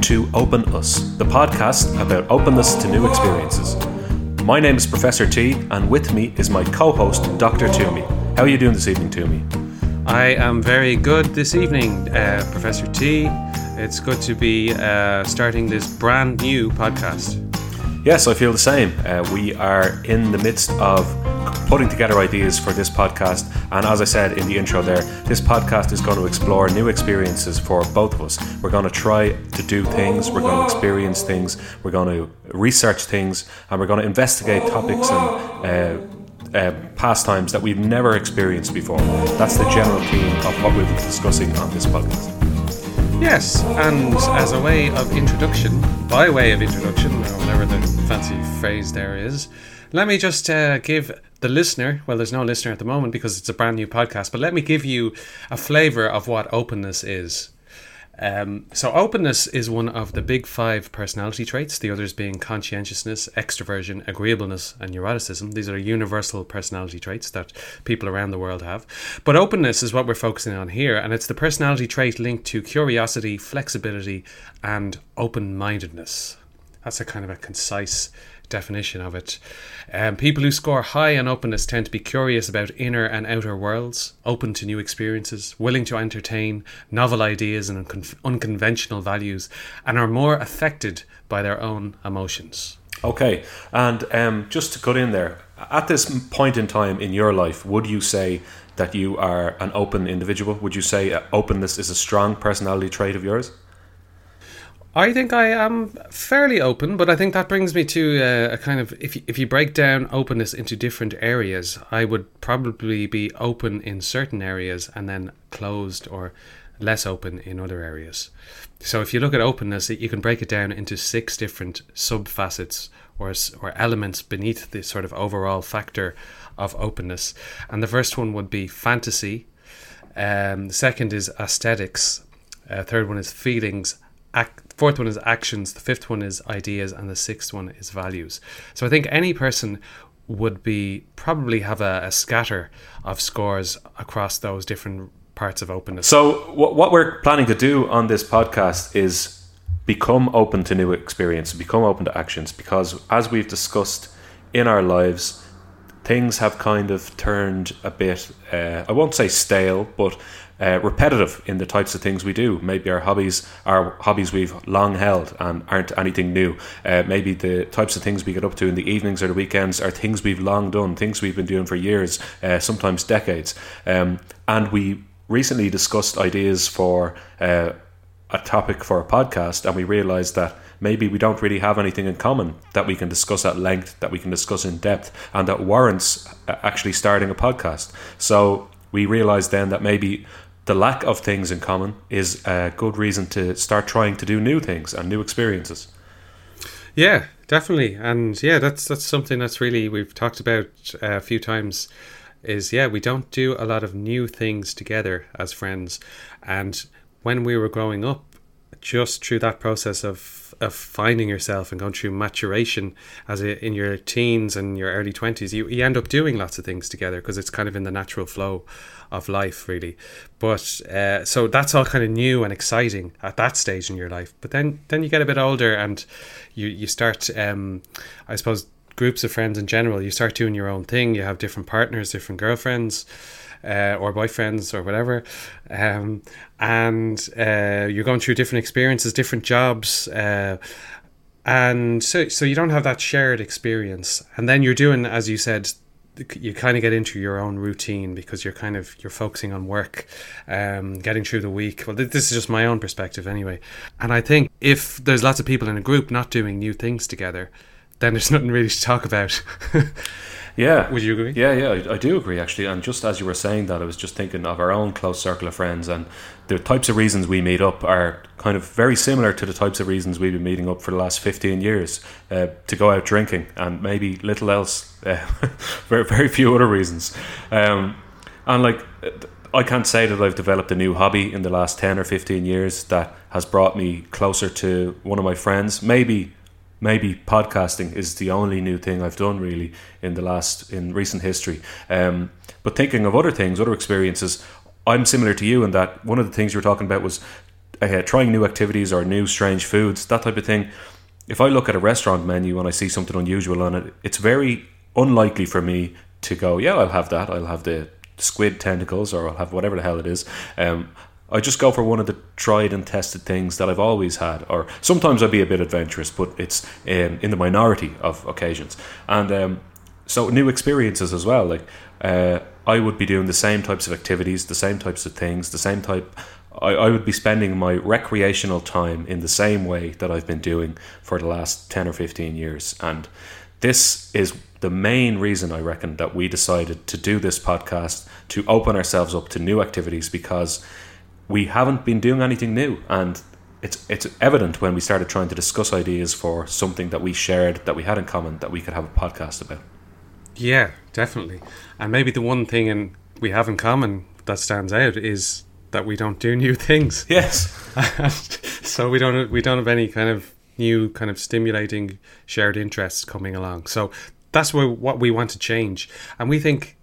welcome to Open Us, the podcast about openness to new experiences. My name is Professor T, and with me is my co host, Dr. Toomey. How are you doing this evening, Toomey? I am very good this evening, uh, Professor T. It's good to be uh, starting this brand new podcast. Yes, I feel the same. Uh, we are in the midst of putting together ideas for this podcast. And as I said in the intro there, this podcast is going to explore new experiences for both of us. We're going to try to do things, we're going to experience things, we're going to research things, and we're going to investigate topics and uh, uh, pastimes that we've never experienced before. That's the general theme of what we'll be discussing on this podcast. Yes, and as a way of introduction, by way of introduction, or whatever the fancy phrase there is, let me just uh, give the listener, well, there's no listener at the moment because it's a brand new podcast, but let me give you a flavour of what openness is. Um, so, openness is one of the big five personality traits, the others being conscientiousness, extroversion, agreeableness, and neuroticism. These are universal personality traits that people around the world have. But openness is what we're focusing on here, and it's the personality trait linked to curiosity, flexibility, and open mindedness. That's a kind of a concise definition of it. Um, people who score high on openness tend to be curious about inner and outer worlds, open to new experiences, willing to entertain novel ideas and uncon- unconventional values, and are more affected by their own emotions. Okay, and um, just to cut in there, at this point in time in your life, would you say that you are an open individual? Would you say uh, openness is a strong personality trait of yours? I think I am fairly open, but I think that brings me to uh, a kind of if you, if you break down openness into different areas, I would probably be open in certain areas and then closed or less open in other areas. So if you look at openness, you can break it down into six different sub facets or or elements beneath the sort of overall factor of openness. And the first one would be fantasy. Um, the second is aesthetics. Uh, third one is feelings. Act, fourth one is actions, the fifth one is ideas, and the sixth one is values. So I think any person would be probably have a, a scatter of scores across those different parts of openness. So what we're planning to do on this podcast is become open to new experience, become open to actions, because as we've discussed in our lives, things have kind of turned a bit, uh, I won't say stale, but uh, repetitive in the types of things we do. Maybe our hobbies are hobbies we've long held and aren't anything new. Uh, maybe the types of things we get up to in the evenings or the weekends are things we've long done, things we've been doing for years, uh, sometimes decades. Um, and we recently discussed ideas for uh, a topic for a podcast, and we realized that maybe we don't really have anything in common that we can discuss at length, that we can discuss in depth, and that warrants uh, actually starting a podcast. So we realized then that maybe the lack of things in common is a good reason to start trying to do new things and new experiences. Yeah, definitely, and yeah, that's that's something that's really we've talked about uh, a few times. Is yeah, we don't do a lot of new things together as friends, and when we were growing up, just through that process of of finding yourself and going through maturation as a, in your teens and your early 20s you, you end up doing lots of things together because it's kind of in the natural flow of life, really. But uh, so that's all kind of new and exciting at that stage in your life. But then then you get a bit older and you you start, um, I suppose, groups of friends in general. You start doing your own thing. You have different partners, different girlfriends. Uh, or boyfriends or whatever, um, and uh, you're going through different experiences, different jobs, uh, and so so you don't have that shared experience. And then you're doing, as you said, you kind of get into your own routine because you're kind of you're focusing on work um, getting through the week. Well this is just my own perspective anyway. And i think if there's lots of people in a group not doing new things together then there's nothing really to talk about Yeah. Would you agree? Yeah, yeah, I, I, do agree actually. And just as you were saying that, I was just thinking of our own close circle of friends, and the types of reasons we meet up are kind of very similar to the types of reasons we've been meeting up for the last 15 years uh, to go out drinking, and maybe little else, uh, very, very few other reasons. Um, and like, I can't say that I've developed a new hobby in the last 10 or 15 years that has brought me closer to one of my friends. Maybe maybe podcasting is the only new thing I've done really in the last in recent history. Um, but thinking of other things, other experiences, I'm similar to you in that one of the things you were talking about was uh, trying new activities or new strange foods, that type of thing. If I look at a restaurant menu and I see something unusual on it, it's very unlikely for me to go, yeah, I'll have that. I'll have the squid tentacles or I'll have whatever the hell it is. Um, I just go for one of the tried and tested things that I've always had. Or sometimes I'd be a bit adventurous, but it's um, in the minority of occasions. And um, so new experiences as well. Like uh, I would be doing the same types of activities, the same types of things, the same type. I, I would be spending my recreational time in the same way that I've been doing for the last ten or fifteen years, and this is the main reason I reckon that we decided to do this podcast to open ourselves up to new activities because we haven't been doing anything new and it's it's evident when we started trying to discuss ideas for something that we shared that we had in common that we could have a podcast about. Yeah, definitely. And maybe the one thing in, we have in common that stands out is that we don't do new things. Yes. so we don't we don't have any kind of new kind of stimulating shared interests coming along. So that's what we want to change. And we think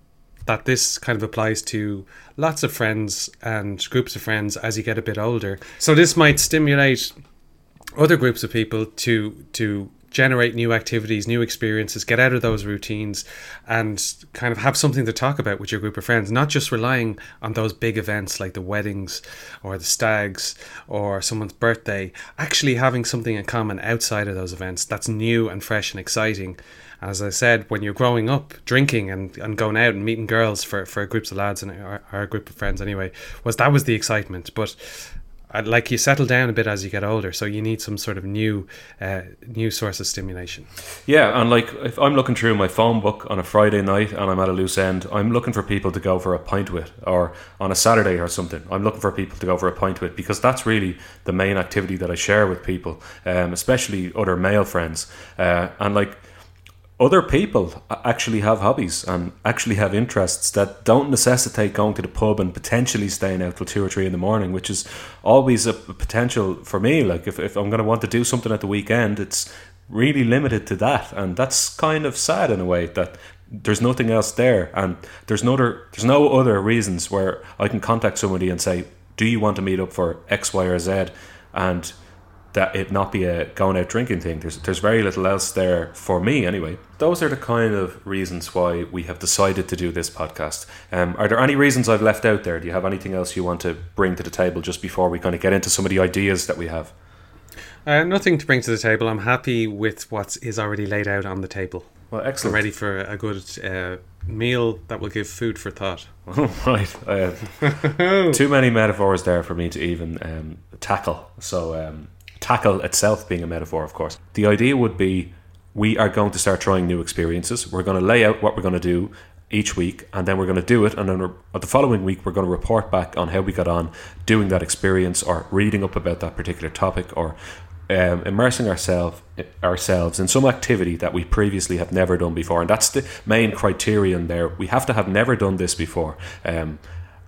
that this kind of applies to lots of friends and groups of friends as you get a bit older. So this might stimulate other groups of people to to generate new activities, new experiences, get out of those routines, and kind of have something to talk about with your group of friends, not just relying on those big events like the weddings or the stags or someone's birthday, actually having something in common outside of those events that's new and fresh and exciting. As I said, when you're growing up, drinking and, and going out and meeting girls for, for groups of lads and our, our group of friends anyway, was that was the excitement. But like you settle down a bit as you get older, so you need some sort of new, uh, new source of stimulation. Yeah, and like if I'm looking through my phone book on a Friday night and I'm at a loose end, I'm looking for people to go for a pint with, or on a Saturday or something. I'm looking for people to go for a pint with because that's really the main activity that I share with people, um, especially other male friends, uh, and like other people actually have hobbies and actually have interests that don't necessitate going to the pub and potentially staying out till two or three in the morning, which is always a potential for me. Like if, if I'm going to want to do something at the weekend, it's really limited to that, and that's kind of sad in a way that there's nothing else there, and there's no other there's no other reasons where I can contact somebody and say, "Do you want to meet up for X, Y, or Z?" and that it not be a going out drinking thing. There's there's very little else there for me anyway. Those are the kind of reasons why we have decided to do this podcast. Um, are there any reasons I've left out there? Do you have anything else you want to bring to the table just before we kind of get into some of the ideas that we have? Uh, nothing to bring to the table. I'm happy with what is already laid out on the table. Well, excellent. I'm ready for a good uh, meal that will give food for thought. right. Uh, too many metaphors there for me to even um, tackle. So um, tackle itself being a metaphor, of course. The idea would be we are going to start trying new experiences. We're going to lay out what we're going to do each week, and then we're going to do it. And then the following week, we're going to report back on how we got on doing that experience, or reading up about that particular topic, or um, immersing ourselves ourselves in some activity that we previously have never done before. And that's the main criterion there. We have to have never done this before. Um,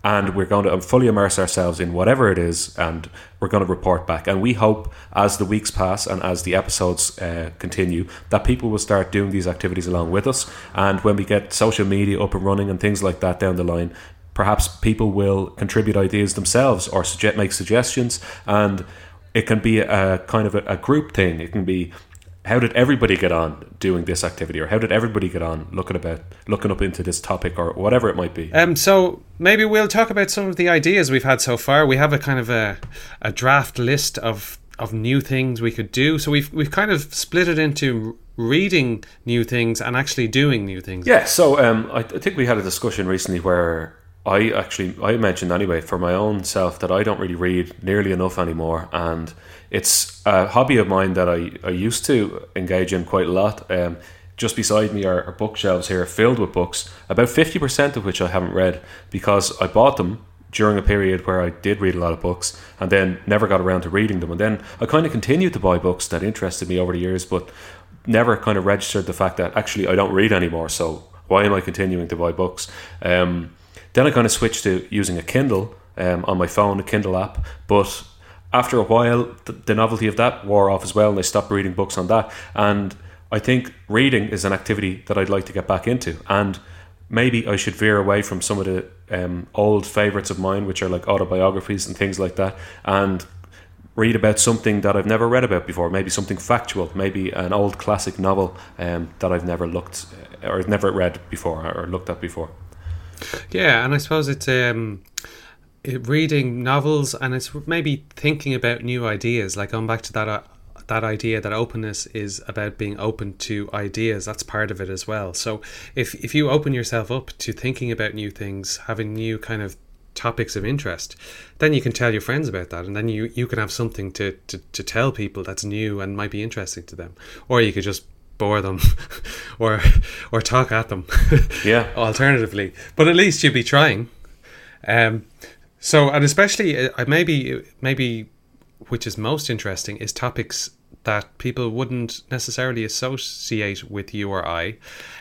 and we're going to fully immerse ourselves in whatever it is and we're going to report back. And we hope as the weeks pass and as the episodes uh, continue that people will start doing these activities along with us. And when we get social media up and running and things like that down the line perhaps people will contribute ideas themselves or suggest make suggestions. And it can be a kind of a, a group thing. It can be how did everybody get on doing this activity or how did everybody get on looking about looking up into this topic or whatever it might be? Um so maybe we'll talk about some of the ideas we've had so far. We have a kind of a, a draft list of of new things we could do. So we've we've kind of split it into reading new things and actually doing new things. Yeah so um I, I think we had a discussion recently where I actually I mentioned anyway for my own self that I don't really read nearly enough anymore and it's a hobby of mine that I, I used to engage in quite a lot. Um, just beside me are, are bookshelves here filled with books, about 50% of which I haven't read because I bought them during a period where I did read a lot of books and then never got around to reading them. And then I kind of continued to buy books that interested me over the years, but never kind of registered the fact that actually I don't read anymore. So why am I continuing to buy books? Um, then I kind of switched to using a Kindle um, on my phone, a Kindle app, but after a while, the, the, novelty of that wore off as well, and I stopped reading books on that. And I think reading is an activity that I'd like to get back into. And maybe I should veer away from some of the um, old favorites of mine, which are like autobiographies and things like that, and read about something that I've never read about before, maybe something factual, maybe an old classic novel um, that I've never looked or never read before or looked at before. Yeah, and I suppose it's um, it, reading novels and it's maybe thinking about new ideas, like going back to that. Uh, that idea that openness is about being open to ideas that's part of it as well so if if you open yourself up to thinking about new things having new kind of topics of interest then you can tell your friends about that and then you you can have something to to, to tell people that's new and might be interesting to them or you could just bore them or or talk at them yeah alternatively but at least you'd be trying um so and especially uh, maybe maybe which is most interesting is topics that people wouldn't necessarily associate with you or I.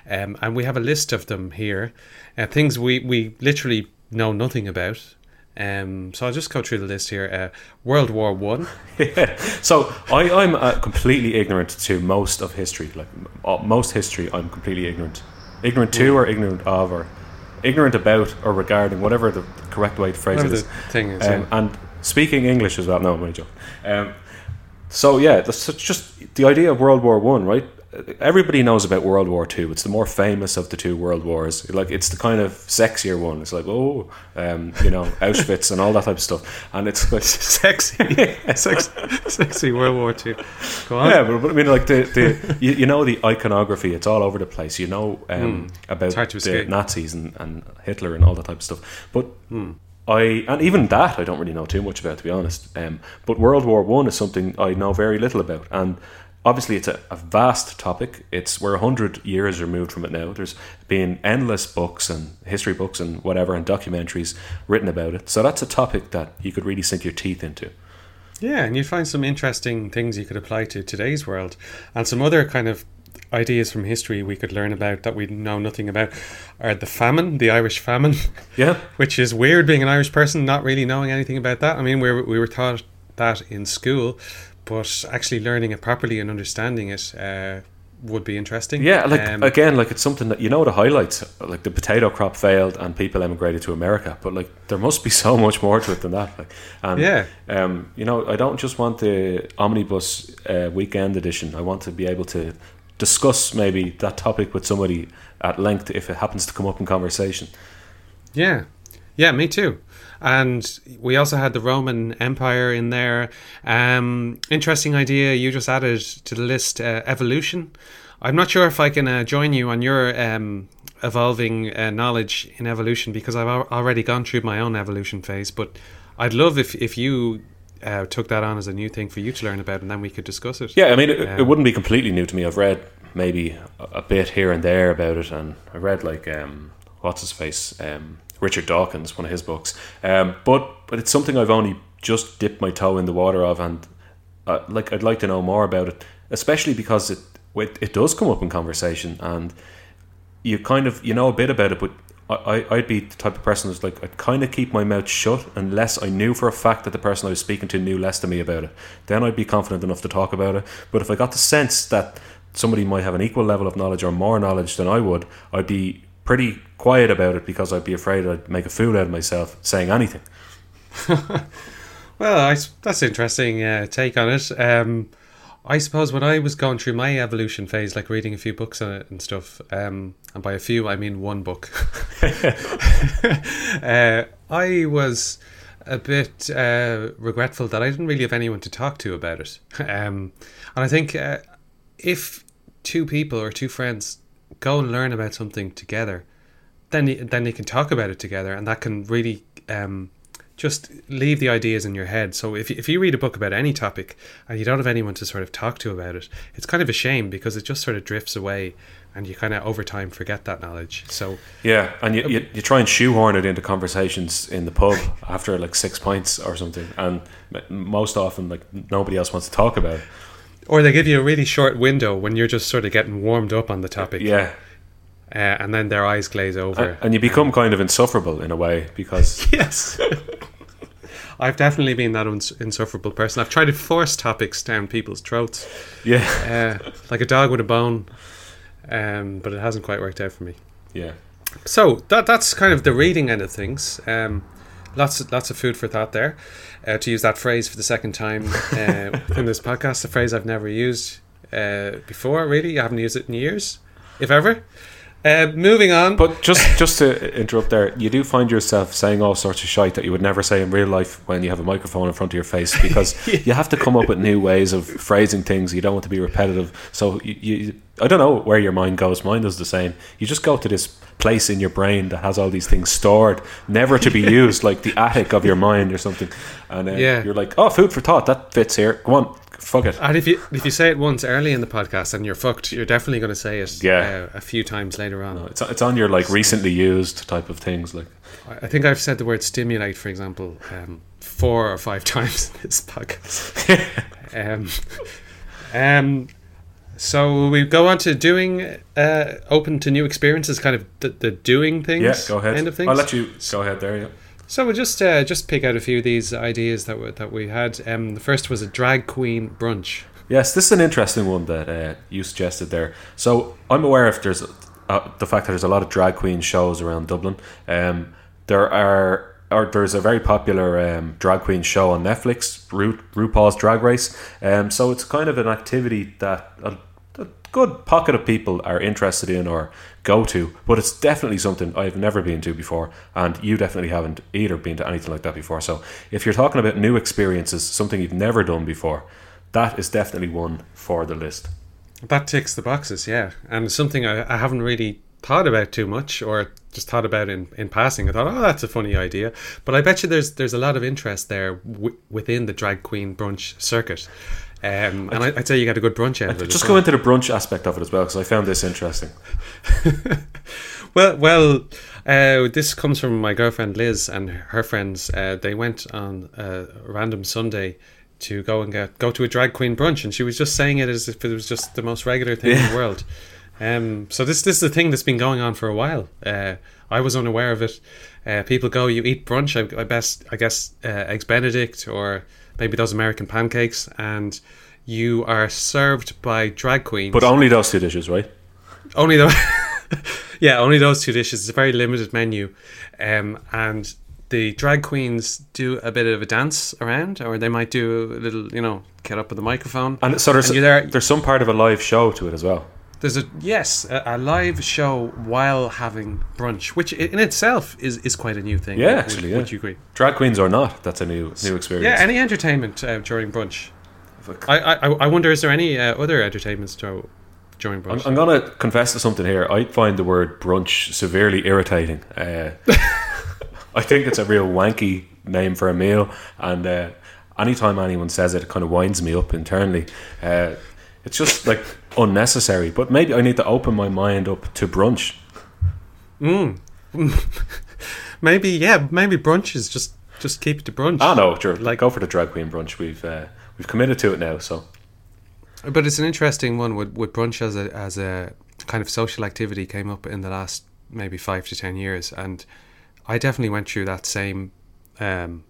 Um, and we have a list of them here, uh, things we, we literally know nothing about. Um, so I'll just go through the list here. Uh, World War One. yeah. So I, I'm uh, completely ignorant to most of history. Like uh, most history, I'm completely ignorant. Ignorant to, or ignorant of, or ignorant about, or regarding, whatever the correct way to phrase whatever it is. The thing is, um, yeah. And speaking English as well. No, my joke. Um, so yeah, that's just the idea of World War One, right? Everybody knows about World War Two. It's the more famous of the two world wars. Like it's the kind of sexier one. It's like oh, um, you know, Auschwitz and all that type of stuff. And it's like sexy, sexy, sexy World War Two. Go on. Yeah, but, but I mean, like the, the you, you know the iconography. It's all over the place. You know um, Mm. about the escape. Nazis and, and Hitler and all that type of stuff. But Hmm. I and even that I don't really know too much about to be honest. Um, but World War One is something I know very little about, and obviously it's a, a vast topic. It's we're hundred years removed from it now. There's been endless books and history books and whatever and documentaries written about it. So that's a topic that you could really sink your teeth into. Yeah, and you'd find some interesting things you could apply to today's world, and some other kind of ideas from history we could learn about that we know nothing about are the famine, the Irish famine, Yeah, which is weird being an Irish person not really knowing anything about that. I mean, we were, we were taught that in school, but actually learning it properly and understanding it uh, would be interesting. Yeah, like Um, again, like it's something that you know the highlights. Like the potato crop failed and people emigrated to America, but like there must be so much more to it than that. Like, and Yeah. um, you know, I don't just want the omnibus uh, weekend edition. I want to be able to discuss maybe that topic with somebody at length if it happens to come up in conversation. Yeah, yeah, me too. And we also had the Roman Empire in there. Um, interesting idea you just added to the list: uh, evolution. I'm not sure if I can uh, join you on your um, evolving uh, knowledge in evolution because I've al- already gone through my own evolution phase. But I'd love if if you uh, took that on as a new thing for you to learn about, and then we could discuss it. Yeah, I mean, it, Yeah. it wouldn't be completely new to me. I've read maybe a, a bit here and there about it, and I read like um, what's his face, um, Richard Dawkins, one of his books. Um, but but it's something I've only just dipped my toe in the water of, and uh, like I'd like to know more about it, especially because it it, it does come up in conversation, and you kind of you know a bit about it, but. I, I'd be the type of person who's like I'd kind of keep my mouth shut unless I knew for a fact that the person I was speaking to knew less than me about it. Then I'd be confident enough to talk about it. But if I got the sense that somebody might have an equal level of knowledge or more knowledge than I would, I'd be pretty quiet about it because I'd be afraid I'd make a fool out of myself saying anything. Well, I, that's an interesting uh, take on it. Um, I suppose when I was going through my evolution phase, like reading a few books on it and stuff, um, and by a few I mean one book, uh, I was a bit uh, regretful that I didn't really have anyone to talk to about it. Um, and I think uh, if two people or two friends go and learn about something together, then you, then you can talk about it together, and that can really um, just leave the ideas in your head. So if you, if you read a book about any topic and you don't have anyone to sort of talk to about it, it's kind of a shame because it just sort of drifts away, and you kind of over time forget that knowledge. So Yeah, and you, you, you try and shoehorn it into conversations in the pub after like six pints or something, and most often like nobody else wants to talk about it. Or they give you a really short window when you're just sort of getting warmed up on the topic, Yeah, uh, and then their eyes glaze over. and, and you become kind of insufferable in a way because Yes. I've definitely been that uns- insufferable person. I've tried to force topics down people's throats, yeah, uh, like a dog with a bone, um, but it hasn't quite worked out for me. yeah. So that that's kind of the reading end of things. Um, lots lots of food for thought there. Uh, to use that phrase for the second time uh, in this podcast, a phrase I've never used uh, before. Really, I haven't used it in years, if ever. Uh, moving on. But just just to interrupt there, you do find yourself saying all sorts of shite that you would never say in real life when you have a microphone in front of your face because you have to come up with new ways of phrasing things. You don't want to be repetitive. So you, you, I don't know where your mind goes. Mine does the same. You just go to this place in your brain that has all these things stored, never to be used, like the attic of your mind or something. And uh, Yeah. you're like, oh, food for thought. That fits here. Go on, fuck it. And if you if you say it once early in the podcast and you're fucked, you're definitely going to say it Yeah. uh, a few times later on. It's it's on your like recently used type of things. Like I I think I've said the word stimulate, for example, um, four or five times in this podcast. um, um, so we go on to doing uh, open to new experiences, kind of the, the doing things. yeah, go ahead. End of things. I'll let you go ahead there. Yeah. So we'll just uh, just pick out a few of these ideas that we, that we had. Um, the first was a drag queen brunch. Yes, this is an interesting one that uh, you suggested there. So I'm aware of there's uh, the fact that there's a lot of drag queen shows around Dublin. Um, there are. Or there's a very popular um, drag queen show on Netflix, Ru- RuPaul's Drag Race. Um, so it's kind of an activity that a good pocket of people are interested in or go to, but it's definitely something I've never been to before, and you definitely haven't either been to anything like that before. So if you're talking about new experiences, something you've never done before, that is definitely one for the list. That ticks the boxes, yeah, and something I, I haven't really thought about too much, or just thought about in, in passing. I thought, oh, that's a funny idea, but I bet you there's there's a lot of interest there w- within the drag queen brunch circuit, um, and I, I'd say you got a good brunch out of it. Just well. go into the brunch aspect of it as well, because I found this interesting. Well, well, uh, this comes from my girlfriend Liz and her friends. Uh, they went on a random Sunday to go and get go to a drag queen brunch, and she was just saying it as if it was just the most regular thing in the world. Um, so this this is a thing that's been going on for a while. Uh, I was unaware of it. Uh, people go, you eat brunch. I, I best, I guess, uh, eggs Benedict or maybe those American pancakes, and you are served by drag queens. But only those two dishes, right? Only those, yeah, only those two dishes. It's a very limited menu, um, and the drag queens do a bit of a dance around, or they might do a little, you know, get up with the microphone. And so there's And there- there's some part of a live show to it as well. There's a yes, a, a live show while having brunch, which in itself is, is quite a new thing. Yeah, Would- actually, would, yeah. you agree? Drag queens or not, that's a new new experience. Yeah, any entertainment uh, during brunch. I, I I wonder is there any uh, other entertainments to, during I'm, brunch? I'm going to confess to something here. I find the word brunch severely irritating. Uh, I think it's a real wanky name for a meal, and uh, anytime anyone says it, it kind of winds me up internally. Uh, it's just like unnecessary. But maybe I need to open my mind up to brunch. Mm. maybe yeah, maybe brunch is just just keep it to brunch. Ah, no, sure. Like- go for the drag queen brunch. We've uh, we've committed to it now. So But it's an interesting one. With, would brunch as a as a kind of social activity came up in the last maybe five to ten years, and I definitely went through that same um,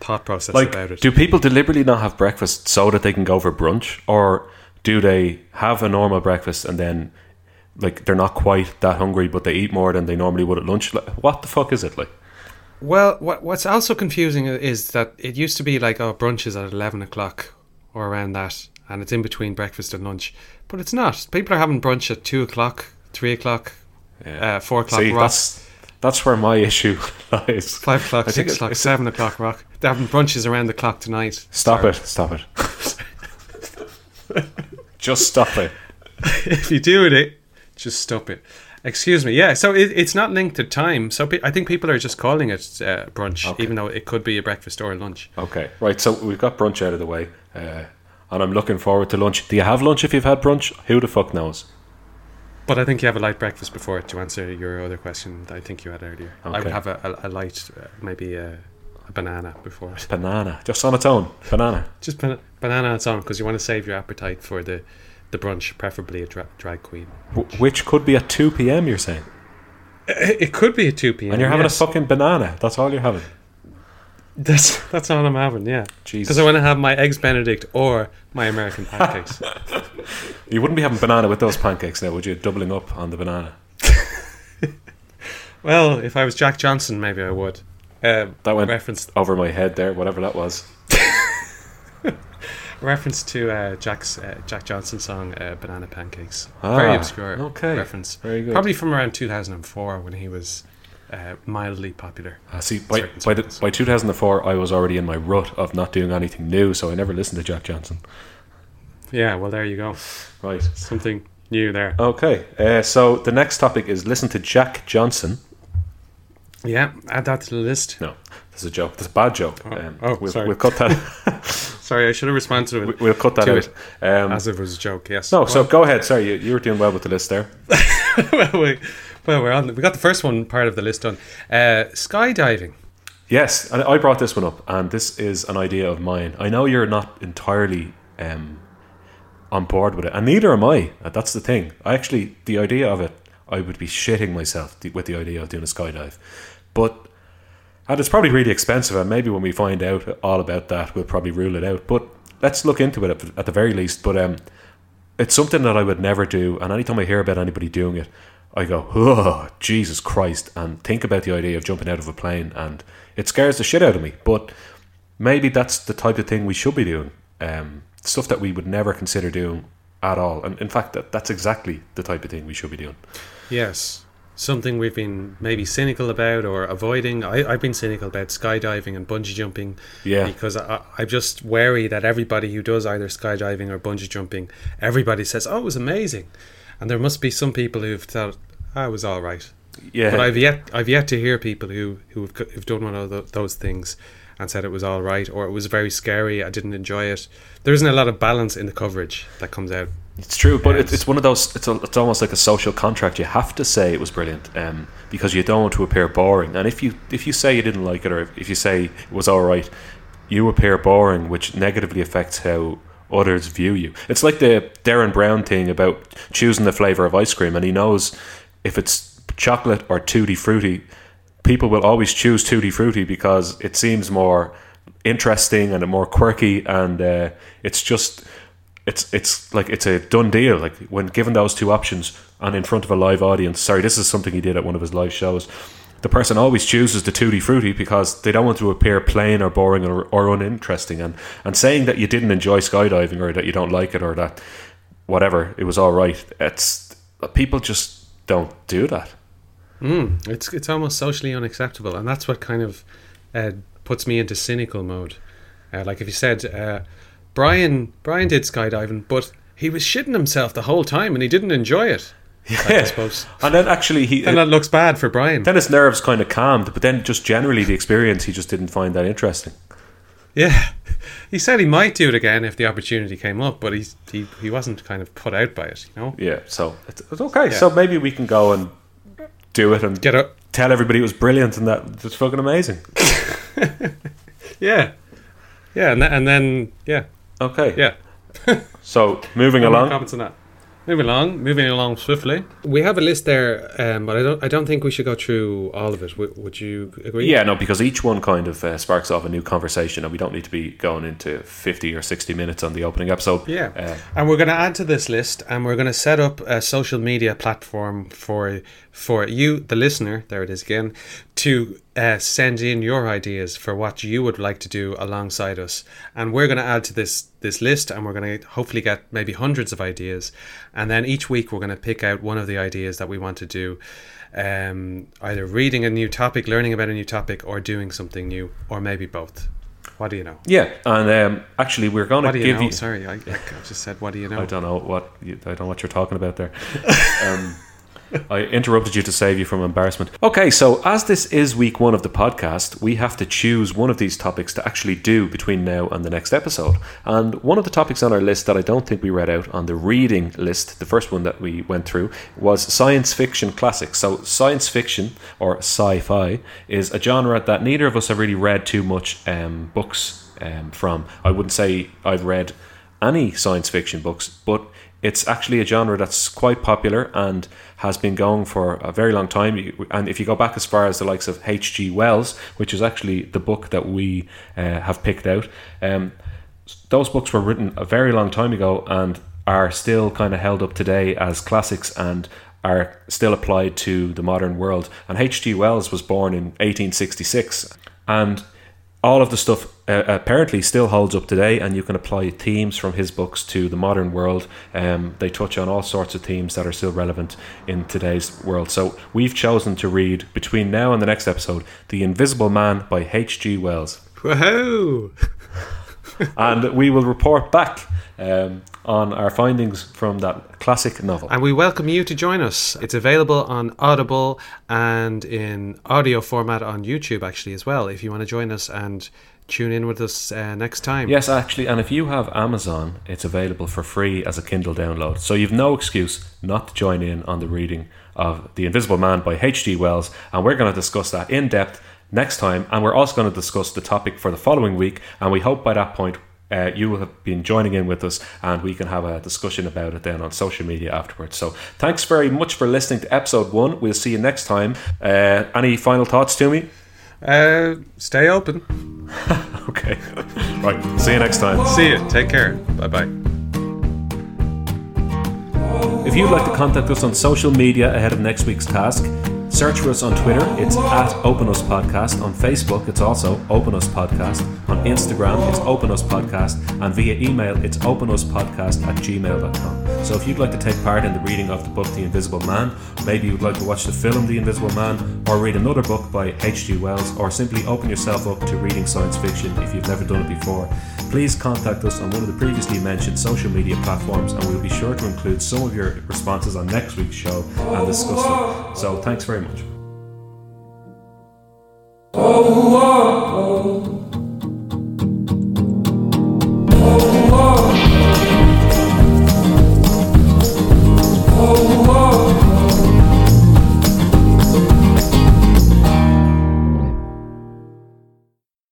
thought process like, about it. do people deliberately not have breakfast so that they can go for brunch, or do they have a normal breakfast and then? Like they're not quite that hungry, but they eat more than they normally would at lunch. Like, what the fuck is it like? well, what what's also confusing is that it used to be like oh brunch is at eleven o'clock or around that, and it's in between breakfast and lunch, but it's not. People are having brunch at two o'clock, three o'clock, uh, four o'clock. See, rock. that's that's where my issue lies. Five o'clock, I six o'clock, it's- seven o'clock, rock. They're having brunches around the clock tonight. Stop Sorry. it! Stop it! Just stop it. if you're doing it, just stop it. Excuse me. Yeah, so it, it's not linked to time. So pe- I think people are just calling it uh, brunch, Okay. even though it could be a breakfast or a lunch. Okay, right. So we've got brunch out of the way, uh, and I'm looking forward to lunch. Do you have lunch if you've had brunch? Who the fuck knows? But I think you have a light breakfast before it. to answer your other question. that I think you had earlier. I would have a, a, a light, uh, maybe a, a banana before it. Banana, just on its own. Banana. Just ban- banana on its own because you want to save your appetite for the, the brunch, preferably a dra- drag queen. Which could be at two p.m. You're saying, It, it could be at two p.m. and you're having yes. a fucking banana. That's all you're having. That's that's all I'm having. Yeah. Because I want to have my eggs Benedict or my American pancakes. You wouldn't be having banana with those pancakes now, would you? Doubling up on the banana. well, if I was Jack Johnson, maybe I would. Um, That went reference over my head there, whatever that was. reference to uh, Jack's uh, Jack Johnson song uh, "Banana Pancakes." Ah, Very obscure okay. reference. Very good. Probably from around 2004 when he was uh, mildly popular. Uh, see, by, by, the, by 2004, I was already in my rut of not doing anything new, so I never listened to Jack Johnson. Yeah, well, there you go. Right. Something new there. Okay. Uh, so the next topic is listen to Jack Johnson. Yeah, add that to the list. No, that's a joke. That's a bad joke. Oh, Um, oh, we'll, sorry. we'll cut that. Sorry, I should have responded to it we'll cut that out. Um, as if it was a joke. Yes. no, so go ahead. Sorry, you, you were doing well with the list there. well, we, well, we're on. We got the first one part of the list done. Uh, skydiving. Yes, and I brought this one up, and this is an idea of mine. I know you're not entirely um, on board with it, and neither am I. Uh, That's the thing. I actually, the idea of it, I would be shitting myself with the idea of doing a skydive, but and it's probably really expensive. And maybe when we find out all about that, we'll probably rule it out. But let's look into it at, the very least. But um, it's something that I would never do, and anytime I hear about anybody doing it, I go, oh, Jesus Christ, and think about the idea of jumping out of a plane, and it scares the shit out of me. But maybe that's the type of thing we should be doing. Um, stuff that we would never consider doing at all. And in fact, that, that's exactly the type of thing we should be doing. Yes. Something we've been maybe cynical about or avoiding. I, I've been cynical about skydiving and bungee jumping Yeah. because I, I'm just wary that everybody who does either skydiving or bungee jumping, everybody says, "Oh, it was amazing," and there must be some people who've thought, "Ah, it was all right." Yeah. But I've yet I've yet to hear people who who've, who've done one of tho- those things and said it was all right or it was very scary. I didn't enjoy it. There isn't a lot of balance in the coverage that comes out. It's true, but it's, it's one of those. It's a, it's almost like a social contract. You have to say it was brilliant, um, because you don't want to appear boring. And if you if you say you didn't like it, or if you say it was all right, you appear boring, which negatively affects how others view you. It's like the Derren Brown thing about choosing the flavor of ice cream, and he knows if it's chocolate or tutti frutti, people will always choose tutti frutti because it seems more interesting and more quirky, and uh, it's just it's it's like it's a done deal. Like when given those two options and in front of a live audience. Sorry, this is something he did at one of his live shows. The person always chooses the tutti frutti because they don't want to appear plain or boring or, or uninteresting. And and saying that you didn't enjoy skydiving or that you don't like it or that whatever it was all right. It's people just don't do that. Mm, it's it's almost socially unacceptable, and that's what kind of uh, puts me into cynical mode. Uh, like if you said uh, Brian Brian did skydiving, but he was shitting himself the whole time and he didn't enjoy it. Yeah, I suppose. And then actually he And that looks bad for Brian. then his nerves kind of calmed, but then just generally the experience he just didn't find that interesting. Yeah, he said he might do it again if the opportunity came up, but he's, he he wasn't kind of put out by it. You know, Yeah, so it's, it's okay. Yeah. So maybe we can go and do it and get up. tell everybody it was brilliant and that it's fucking amazing. Yeah, yeah, and, th- and then yeah, Okay. yeah. So moving along. comments on that. Moving along, moving along swiftly. We have a list there, um, but I don't. I don't think we should go through all of it. W- would you agree? Yeah, no, because each one kind of uh, sparks off a new conversation, and we don't need to be going into fifty or sixty minutes on the opening episode. Yeah. Uh, And we're going to add to this list, and we're going to set up a social media platform for for you, the listener. There it is again, to uh, send in your ideas for what you would like to do alongside us, and we're going to add to this this list, and we're going to hopefully get maybe hundreds of ideas, and then each week we're going to pick out one of the ideas that we want to do. Um, either reading a new topic, learning about a new topic, or doing something new, or maybe both. What do you know? yeah, and um, actually, we're going to do you give know? you. Sorry, I, I just said, what do you know? I don't know what you, I don't know what you're talking about there. um, I interrupted you to save you from embarrassment. Okay, so as this is week one of the podcast, we have to choose one of these topics to actually do between now and the next episode. And one of the topics on our list that I don't think we read out on the reading list, the first one that we went through, was science fiction classics. So science fiction or sci-fi is a genre that neither of us have really read too much um, books um, from. I wouldn't say I've read any science fiction books, but it's actually a genre that's quite popular and has been going for a very long time. And if you go back as far as the likes of H.G. Wells, which is actually the book that we uh, have picked out, um, those books were written a very long time ago and are still kind of held up today as classics and are still applied to the modern world. And H.G. Wells was born in 1866. and all of the stuff uh, apparently still holds up today, and you can apply themes from his books to the modern world. Um, they touch on all sorts of themes that are still relevant in today's world. So we've chosen to read between now and the next episode, "The Invisible Man" by H.G. Wells. Whoa! and we will report back um, on our findings from that classic novel. And we welcome you to join us. It's available on Audible and in audio format on YouTube, actually, as well, if you want to join us and tune in with us uh, next time. Yes, actually, and if you have Amazon, it's available for free as a Kindle download. So you've no excuse not to join in on the reading of The Invisible Man by H.G. Wells, and we're going to discuss that in depth next time. And we're also going to discuss the topic for the following week, and we hope by that point uh, you will have been joining in with us and we can have a discussion about it then on social media afterwards. So thanks very much for listening to episode one. We'll see you next time. Uh, any final thoughts Toomey? Uh, stay open. okay. right. See you next time. See you. Take care. Bye bye. If you'd like to contact us on social media ahead of next week's task, Search for us on Twitter, it's at Open Us Podcast. On Facebook, it's also Open Us Podcast. On Instagram, it's Open Us Podcast. And via email, it's openuspodcast at gmail.com. So if you'd like to take part in the reading of the book The Invisible Man, maybe you'd like to watch the film The Invisible Man, or read another book by H.G. Wells, or simply open yourself up to reading science fiction if you've never done it before, please contact us on one of the previously mentioned social media platforms and we'll be sure to include some of your responses on next week's show and discuss them. So thanks very much. Oh, oh, oh.